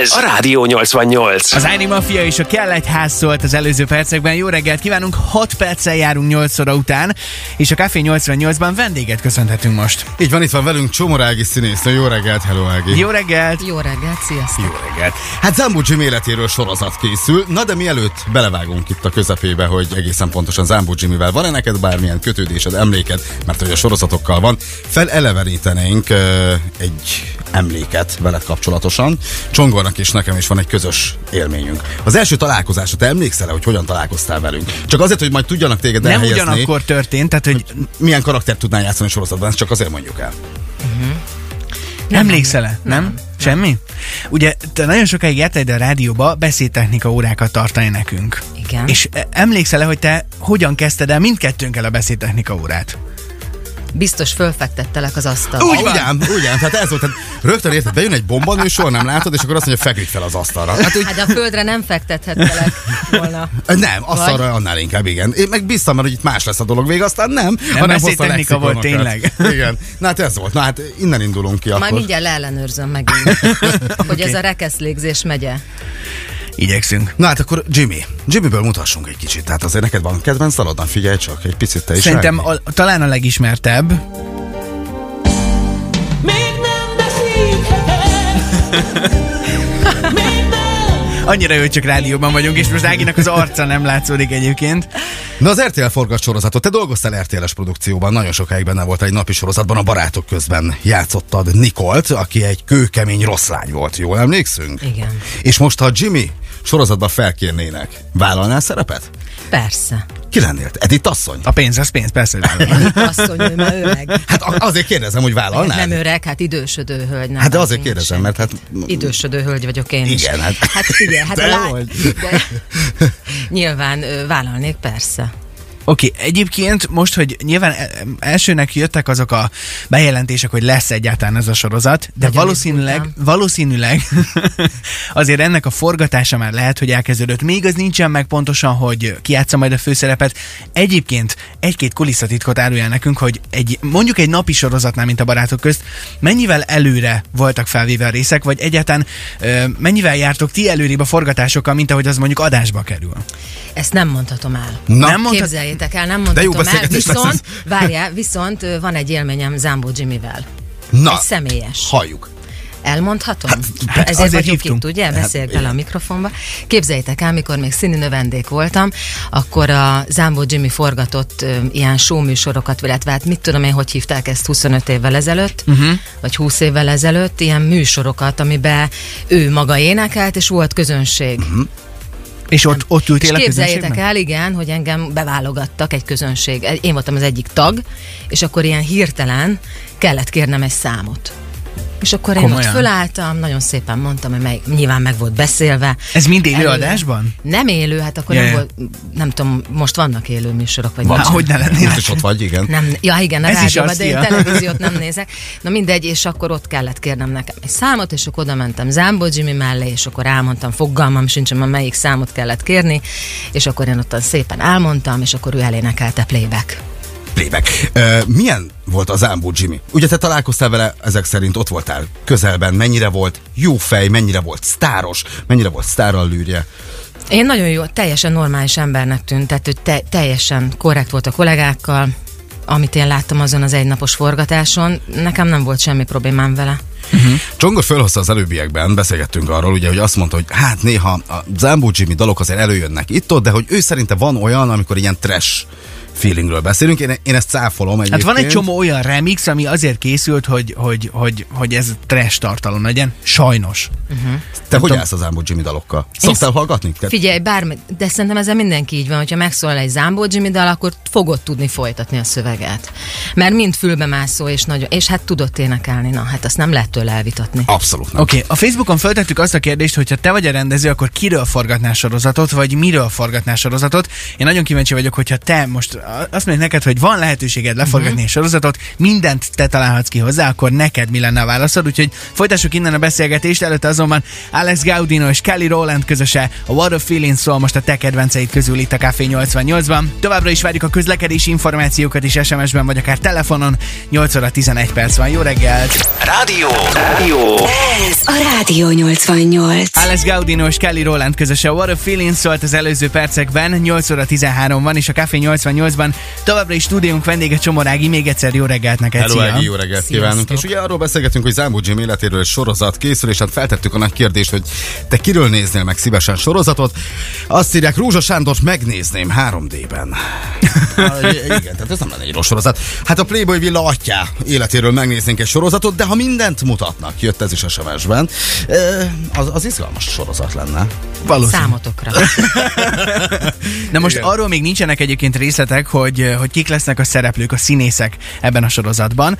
Ez a Rádió 88. Az Áni Mafia és a Kell egy ház szólt az előző percekben. Jó reggelt kívánunk, 6 perccel járunk 8 óra után, és a Café 88-ban vendéget köszönhetünk most. Így van, itt van velünk Csomorági színésznő. Jó reggelt, hello Ági. Jó reggelt! Jó reggelt, sziasztok! Jó reggelt. Hát Zambó Jimmy életéről sorozat készül. Na de mielőtt belevágunk itt a közepébe, hogy egészen pontosan Zambó Jimmyvel van-e neked bármilyen kötődésed, emléked, mert hogy a sorozatokkal van, felelevenítenénk uh, egy emléket veled kapcsolatosan. Csongornak és nekem is van egy közös élményünk. Az első találkozásra te emlékszel hogy hogyan találkoztál velünk? Csak azért, hogy majd tudjanak téged Nem elhelyezni, ugyanakkor történt, tehát hogy milyen karaktert tudnál játszani a sorozatban, ezt csak azért mondjuk el. emlékszel-e? Nem? nem? Semmi? Ugye te nagyon sokáig jártál ide a rádióba beszédtechnika órákat tartani nekünk. Igen. És e, emlékszel-e, hogy te hogyan kezdted el mindkettőnkkel a beszédtechnika órát? Biztos fölfektettelek az asztalra. Úgy ugyan, ugyan, tehát ez volt, tehát rögtön érted, bejön egy bombanő, soha nem látod, és akkor azt mondja, feküdj fel az asztalra. Hát úgy, Hát de a földre nem fektethettelek volna. nem, asztalra annál inkább, igen. Én meg bíztam, mert hogy itt más lesz a dolog vége, aztán nem. Nem, hanem a volt, lexikonokat. Igen. Na hát ez volt. Na hát innen indulunk ki Majd akkor. mindjárt leellenőrzöm megint, hogy ez a rekeszlégzés megye. Igyekszünk. Na hát akkor Jimmy. Jimmyből mutassunk egy kicsit. Tehát azért neked van kedvenc dalod? Figyelj csak, egy picit te is. Szerintem a, talán a legismertebb. Még nem beszélhetek Annyira jó, hogy csak rádióban vagyunk, és most Áginak az arca nem látszódik egyébként. Na az RTL forgat sorozatot, te dolgoztál RTL-es produkcióban, nagyon sokáig benne volt egy napi sorozatban, a barátok közben játszottad Nikolt, aki egy kőkemény rossz lány volt, jól emlékszünk? Igen. És most, ha Jimmy sorozatban felkérnének, vállalnál szerepet? Persze. Ki lennél? Edith asszony? A pénz, az pénz, persze. hogy vállalom. Asszony, ő már öreg. Hát azért kérdezem, hogy vállalnál? Nem öreg, hát idősödő hölgy. Nem Hát de az azért kérdezem, mert hát... Idősödő hölgy vagyok én is. Igen, hát... Hát igen, hát De a lány, de, nyilván vállalnék, persze. Oké, okay, egyébként most, hogy nyilván e- elsőnek jöttek azok a bejelentések, hogy lesz egyáltalán ez a sorozat, de Nagyon valószínűleg, valószínűleg azért ennek a forgatása már lehet, hogy elkezdődött. Még az nincsen meg pontosan, hogy ki játsza majd a főszerepet. Egyébként egy-két kulisszatitkot árulja nekünk, hogy egy, mondjuk egy napi sorozatnál, mint a barátok közt, mennyivel előre voltak felvéve a részek, vagy egyáltalán mennyivel jártok ti előrébb a forgatásokkal, mint ahogy az mondjuk adásba kerül. Ezt nem mondhatom el. Na, Nem mondtad- Képzeljétek el, nem De jó mondhatom el. beszélgetés lesz. Viszont, várjál, viszont van egy élményem Zambó Jimmyvel. na, Egy személyes. halljuk. Elmondhatom? hát Ezért azért vagyok hívtunk. itt, ugye? Hát, Beszéljek bele a mikrofonba. Képzeljétek el, mikor még színi növendék voltam, akkor a Zambó Jimmy forgatott ö, ilyen show műsorokat, illetve hát mit tudom én, hogy hívták ezt 25 évvel ezelőtt, uh-huh. vagy 20 évvel ezelőtt, ilyen műsorokat, amiben ő maga énekelt, és volt közönség. Uh-huh. És ott, ott ültél És a képzeljétek el, igen, hogy engem beválogattak egy közönség. Én voltam az egyik tag, és akkor ilyen hirtelen kellett kérnem egy számot. És akkor én Komolyan? ott fölálltam, nagyon szépen mondtam, hogy meg, nyilván meg volt beszélve. Ez mind élő adásban? Nem élő, hát akkor Ja, nem volt, nem tudom, most vannak élő műsorok, vagy Há, nincs. hogy ne lennének. Most is ott vagy, igen. Nem, ja igen, a Ez is rádióban, az, de én televíziót nem nézek. Na mindegy, és akkor ott kellett kérnem nekem egy számot, és akkor oda mentem Zámbó Jimmy mellé, és akkor elmondtam, fogalmam sincs, hogy melyik számot kellett kérni, és akkor én ottan szépen elmondtam, és akkor ő elénekelte playback. Playback. Uh, milyen volt az Ámbó Jimmy? Ugye te találkoztál vele, ezek szerint ott voltál közelben, mennyire volt jó fej, mennyire volt sztáros, mennyire volt sztárallűrje. Én nagyon jó, teljesen normális embernek tűnt, tehát hogy te, teljesen korrekt volt a kollégákkal, amit én láttam azon az egynapos forgatáson, nekem nem volt semmi problémám vele. Csongor fölhozta az előbbiekben, beszélgettünk arról, ugye, hogy azt mondta, hogy hát néha a Zambó Jimmy dalok azért előjönnek itt-ott, de hogy ő szerinte van olyan, amikor ilyen trash feelingről beszélünk. Én, én ezt cáfolom Hát egyébként. van egy csomó olyan remix, ami azért készült, hogy, hogy, hogy, hogy ez trash tartalom legyen. Sajnos. Te hogy állsz az Zambó Jimmy dalokkal? Szoktál hallgatni? Te- Figyelj, bármi, de szerintem ezzel mindenki így van, hogyha megszólal egy Zambó Jimmy dal, akkor fogod tudni folytatni a szöveget. Mert mind fülbe mászó, és, nagyon, és hát tudott énekelni, na hát azt nem lehet tőle elvitatni. Abszolút nem. Oké, okay, a Facebookon feltettük azt a kérdést, hogy ha te vagy a rendező, akkor kiről forgatnál sorozatot, vagy miről forgatnál sorozatot. Én nagyon kíváncsi vagyok, hogyha te most azt mondjuk neked, hogy van lehetőséged leforgatni uh-huh. egy sorozatot, mindent te találhatsz ki hozzá, akkor neked mi lenne a válaszod, úgyhogy folytassuk innen a beszélgetést, előtte azonban Alex Gaudino és Kelly Rowland közöse a What a Feeling szól most a te kedvenceid közül itt a Café 88-ban. Továbbra is várjuk a közlekedési információkat is SMS-ben, vagy akár telefonon. 8 óra 11 perc van. Jó reggelt! Rádió. Rádió. Ez a Rádió 88. Alex Gaudino és Kelly Rowland közöse What a Feeling szólt az előző percekben, 8 óra 13 van, és a Café 88-ban továbbra is stúdiónk vendége Csomorági, még egyszer jó reggelt neked, Hello! Ági, jó reggelt Sziasztok. kívánunk. És ugye arról beszélgetünk, hogy Zámbó Jim életéről egy sorozat készül, és hát feltettük a nagy kérdést, hogy te kiről néznél meg szívesen sorozatot. Azt írják, Rózsa Sándort megnézném 3D-ben. Ah, Igen, tehát ez nem lenne egy rossz sorozat. Hát a Playboy Villa atyá életéről megnéznénk egy sorozatot, de ha mindent mutatnak, jött ez is a SMS-ben, az, az izgalmas sorozat lenne. Valószínű. Számotokra. Na most Igen. arról még nincsenek egyébként részletek, hogy, hogy kik lesznek a szereplők, a színészek ebben a sorozatban,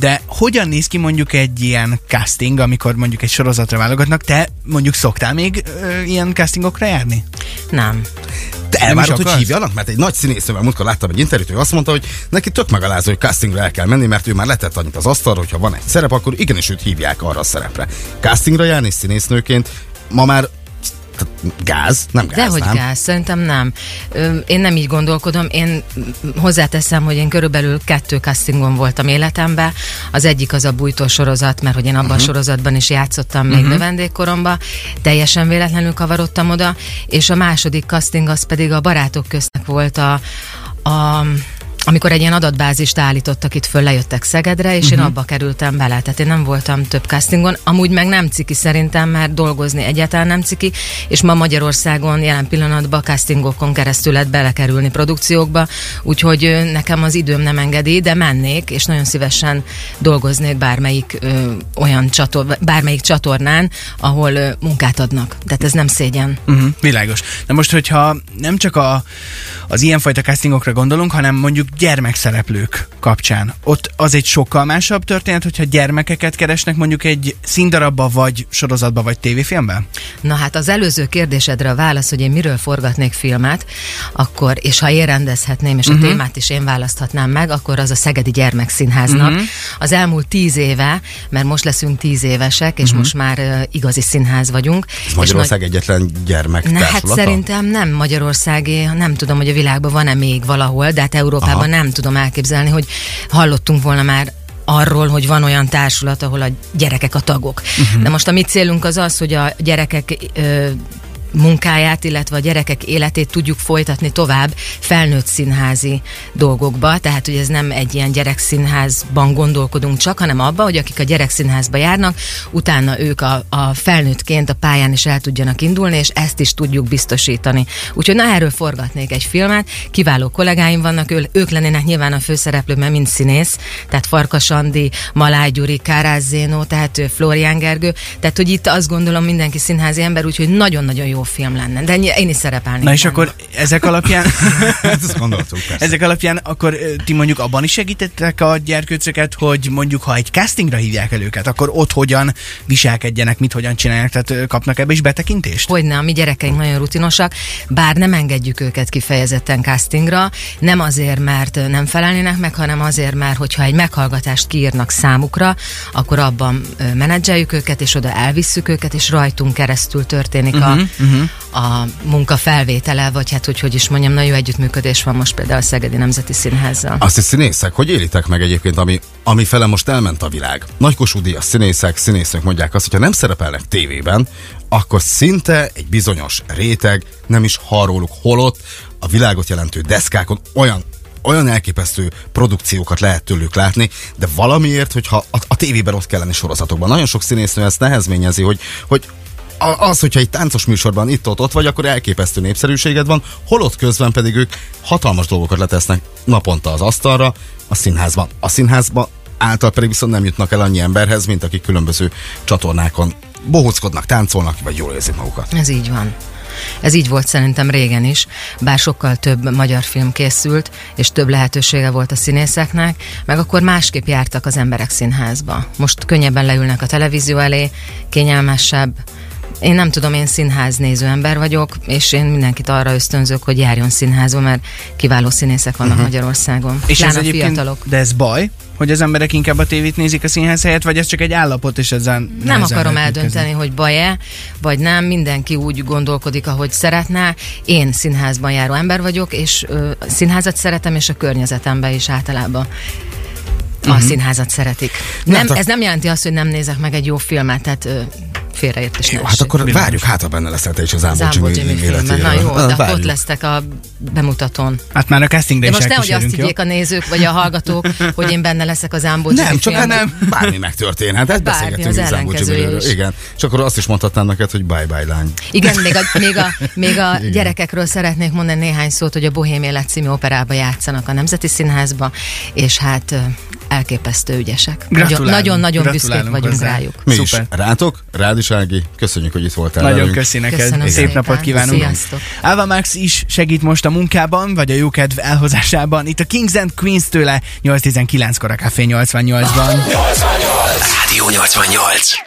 de hogyan néz ki mondjuk egy ilyen casting, amikor mondjuk egy sorozatra válogatnak? Te mondjuk szoktál még ilyen castingokra járni? Nem. Te Nem elvárod, hogy hívjanak? Mert egy nagy színésznővel múltkor láttam egy interjút, hogy azt mondta, hogy neki tök megalázó, hogy castingra el kell menni, mert ő már letett annyit az asztalra, hogyha van egy szerep, akkor igenis őt hívják arra a szerepre. Castingra járni színésznőként ma már gáz, nem gáz, Dehogy nem? gáz, szerintem nem. Én nem így gondolkodom. Én hozzáteszem, hogy én körülbelül kettő castingon voltam életemben. Az egyik az a bújtó sorozat, mert hogy én abban uh-huh. a sorozatban is játszottam még uh-huh. növendékkoromban. Teljesen véletlenül kavarodtam oda. És a második casting az pedig a barátok köztek volt a, a amikor egy ilyen adatbázist állítottak itt föl, lejöttek Szegedre, és uh-huh. én abba kerültem bele. Tehát én nem voltam több castingon. Amúgy meg nem ciki szerintem, mert dolgozni egyáltalán nem ciki, és ma Magyarországon jelen pillanatban castingokon keresztül lehet belekerülni produkciókba, úgyhogy nekem az időm nem engedi, de mennék, és nagyon szívesen dolgoznék bármelyik ö, olyan csator, bármelyik csatornán, ahol ö, munkát adnak. Tehát ez nem szégyen. Uh-huh, világos. Na most, hogyha nem csak a, az ilyenfajta castingokra gondolunk, hanem mondjuk gyermekszereplők kapcsán. Ott az egy sokkal másabb történet, hogyha gyermekeket keresnek mondjuk egy színdarabba, vagy sorozatba, vagy tévéfilmben? Na hát az előző kérdésedre a válasz, hogy én miről forgatnék filmet, akkor, és ha én rendezhetném, és a uh-huh. témát is én választhatnám meg, akkor az a Szegedi Gyermekszínháznak. Uh-huh. Az elmúlt tíz éve, mert most leszünk tíz évesek, és uh-huh. most már uh, igazi színház vagyunk. Ez és Magyarország egyetlen gyermek Ne, hát szerintem nem Magyarországé, nem tudom, hogy a világban van-e még valahol, de hát Európában Aha. Nem tudom elképzelni, hogy hallottunk volna már arról, hogy van olyan társulat, ahol a gyerekek a tagok. Uh-huh. De most a mi célunk az az, hogy a gyerekek ö, munkáját, illetve a gyerekek életét tudjuk folytatni tovább felnőtt színházi dolgokba, tehát hogy ez nem egy ilyen gyerekszínházban gondolkodunk csak, hanem abba, hogy akik a gyerekszínházba járnak, utána ők a, a felnőttként a pályán is el tudjanak indulni, és ezt is tudjuk biztosítani. Úgyhogy na erről forgatnék egy filmet, kiváló kollégáim vannak, ő, ők lennének nyilván a főszereplő, mert mind színész, tehát Farkas Andi, Maláj Gyuri, Kárász Zénó, tehát Florián Gergő, tehát hogy itt azt gondolom mindenki színházi ember, úgyhogy nagyon-nagyon jó film lenne, de én is szerepelnék. Na és benne. akkor ezek alapján, Hát ezt gondoltuk persze. ezek alapján akkor ti mondjuk abban is segítettek a gyerkőcöket, hogy mondjuk ha egy castingra hívják el őket, akkor ott hogyan viselkedjenek, mit hogyan csinálják, tehát kapnak ebbe is betekintést? Hogyne, a mi gyerekeink nagyon rutinosak, bár nem engedjük őket kifejezetten castingra, nem azért, mert nem felelnének meg, hanem azért, mert hogyha egy meghallgatást kiírnak számukra, akkor abban menedzseljük őket, és oda elvisszük őket, és rajtunk keresztül történik uh-huh, a, uh-huh. a munka felvétele, vagy hát hogy hogy is mondjam, nagyon jó együttműködés van most például a Szegedi Nemzeti Színházzal. Azt is színészek, hogy élitek meg egyébként, ami, ami fele most elment a világ. Nagy Kossuth Díjas színészek, színésznők mondják azt, hogyha nem szerepelnek tévében, akkor szinte egy bizonyos réteg nem is hall róluk holott a világot jelentő deszkákon olyan olyan elképesztő produkciókat lehet tőlük látni, de valamiért, hogyha a, a tévében ott kell lenni sorozatokban. Nagyon sok színésznő ezt nehezményezi, hogy, hogy a- az, hogyha egy táncos műsorban itt-ott ott vagy, akkor elképesztő népszerűséged van, holott közben pedig ők hatalmas dolgokat letesznek naponta az asztalra a színházban. A színházban által pedig viszont nem jutnak el annyi emberhez, mint akik különböző csatornákon bohóckodnak, táncolnak, vagy jól érzik magukat. Ez így van. Ez így volt szerintem régen is, bár sokkal több magyar film készült, és több lehetősége volt a színészeknek, meg akkor másképp jártak az emberek színházba. Most könnyebben leülnek a televízió elé, kényelmesebb, Én nem tudom, én színház néző ember vagyok, és én mindenkit arra ösztönzök, hogy járjon színházba, mert kiváló színészek vannak uh-huh. Magyarországon. És Pláne ez egyébként, fiatalok. de ez baj, hogy az emberek inkább a tévét nézik a színház helyett, vagy ez csak egy állapot, és ezzel Nem akarom eldönteni, hogy baj-e, vagy nem. Mindenki úgy gondolkodik, ahogy szeretne. Én színházban járó ember vagyok, és ö, színházat szeretem, és a környezetemben is általában a Mhm. színházat szeretik. Nem, Hát ez nem jelenti azt, hogy nem nézek meg egy jó filmet, tehát félreértés Jó, hát akkor várjuk, hát ha benne leszel te is az Ámbó Jimmy életéről. Na jó, de akkor ott lesztek a bemutatón. Hát már a castingre De most nehogy azt higgyék a nézők, vagy a hallgatók, hogy én benne leszek az Ámbó Nem, csak hát nem. bármi megtörténhet. Hát beszélgetünk az Ámbó. Igen. És akkor azt is mondhatnám neked, hogy bye bye lány. Igen, még a, még a, még a gyerekekről szeretnék mondani néhány szót, hogy a Bohém Élet című operába játszanak a Nemzeti Színházba, és hát elképesztő ügyesek. Nagyon-nagyon büszkék vagyunk hozzá. rájuk. Mi Szuper. is rátok, rád is Ági, köszönjük, hogy itt voltál Nagyon velünk. köszi neked. Köszönöm Szép szépen. napot kívánunk. Sziasztok. Ava Max is segít most a munkában, vagy a jókedv elhozásában. Itt a Kings and Queens tőle 8-19-kor a Café 88-ban. Rádió 88.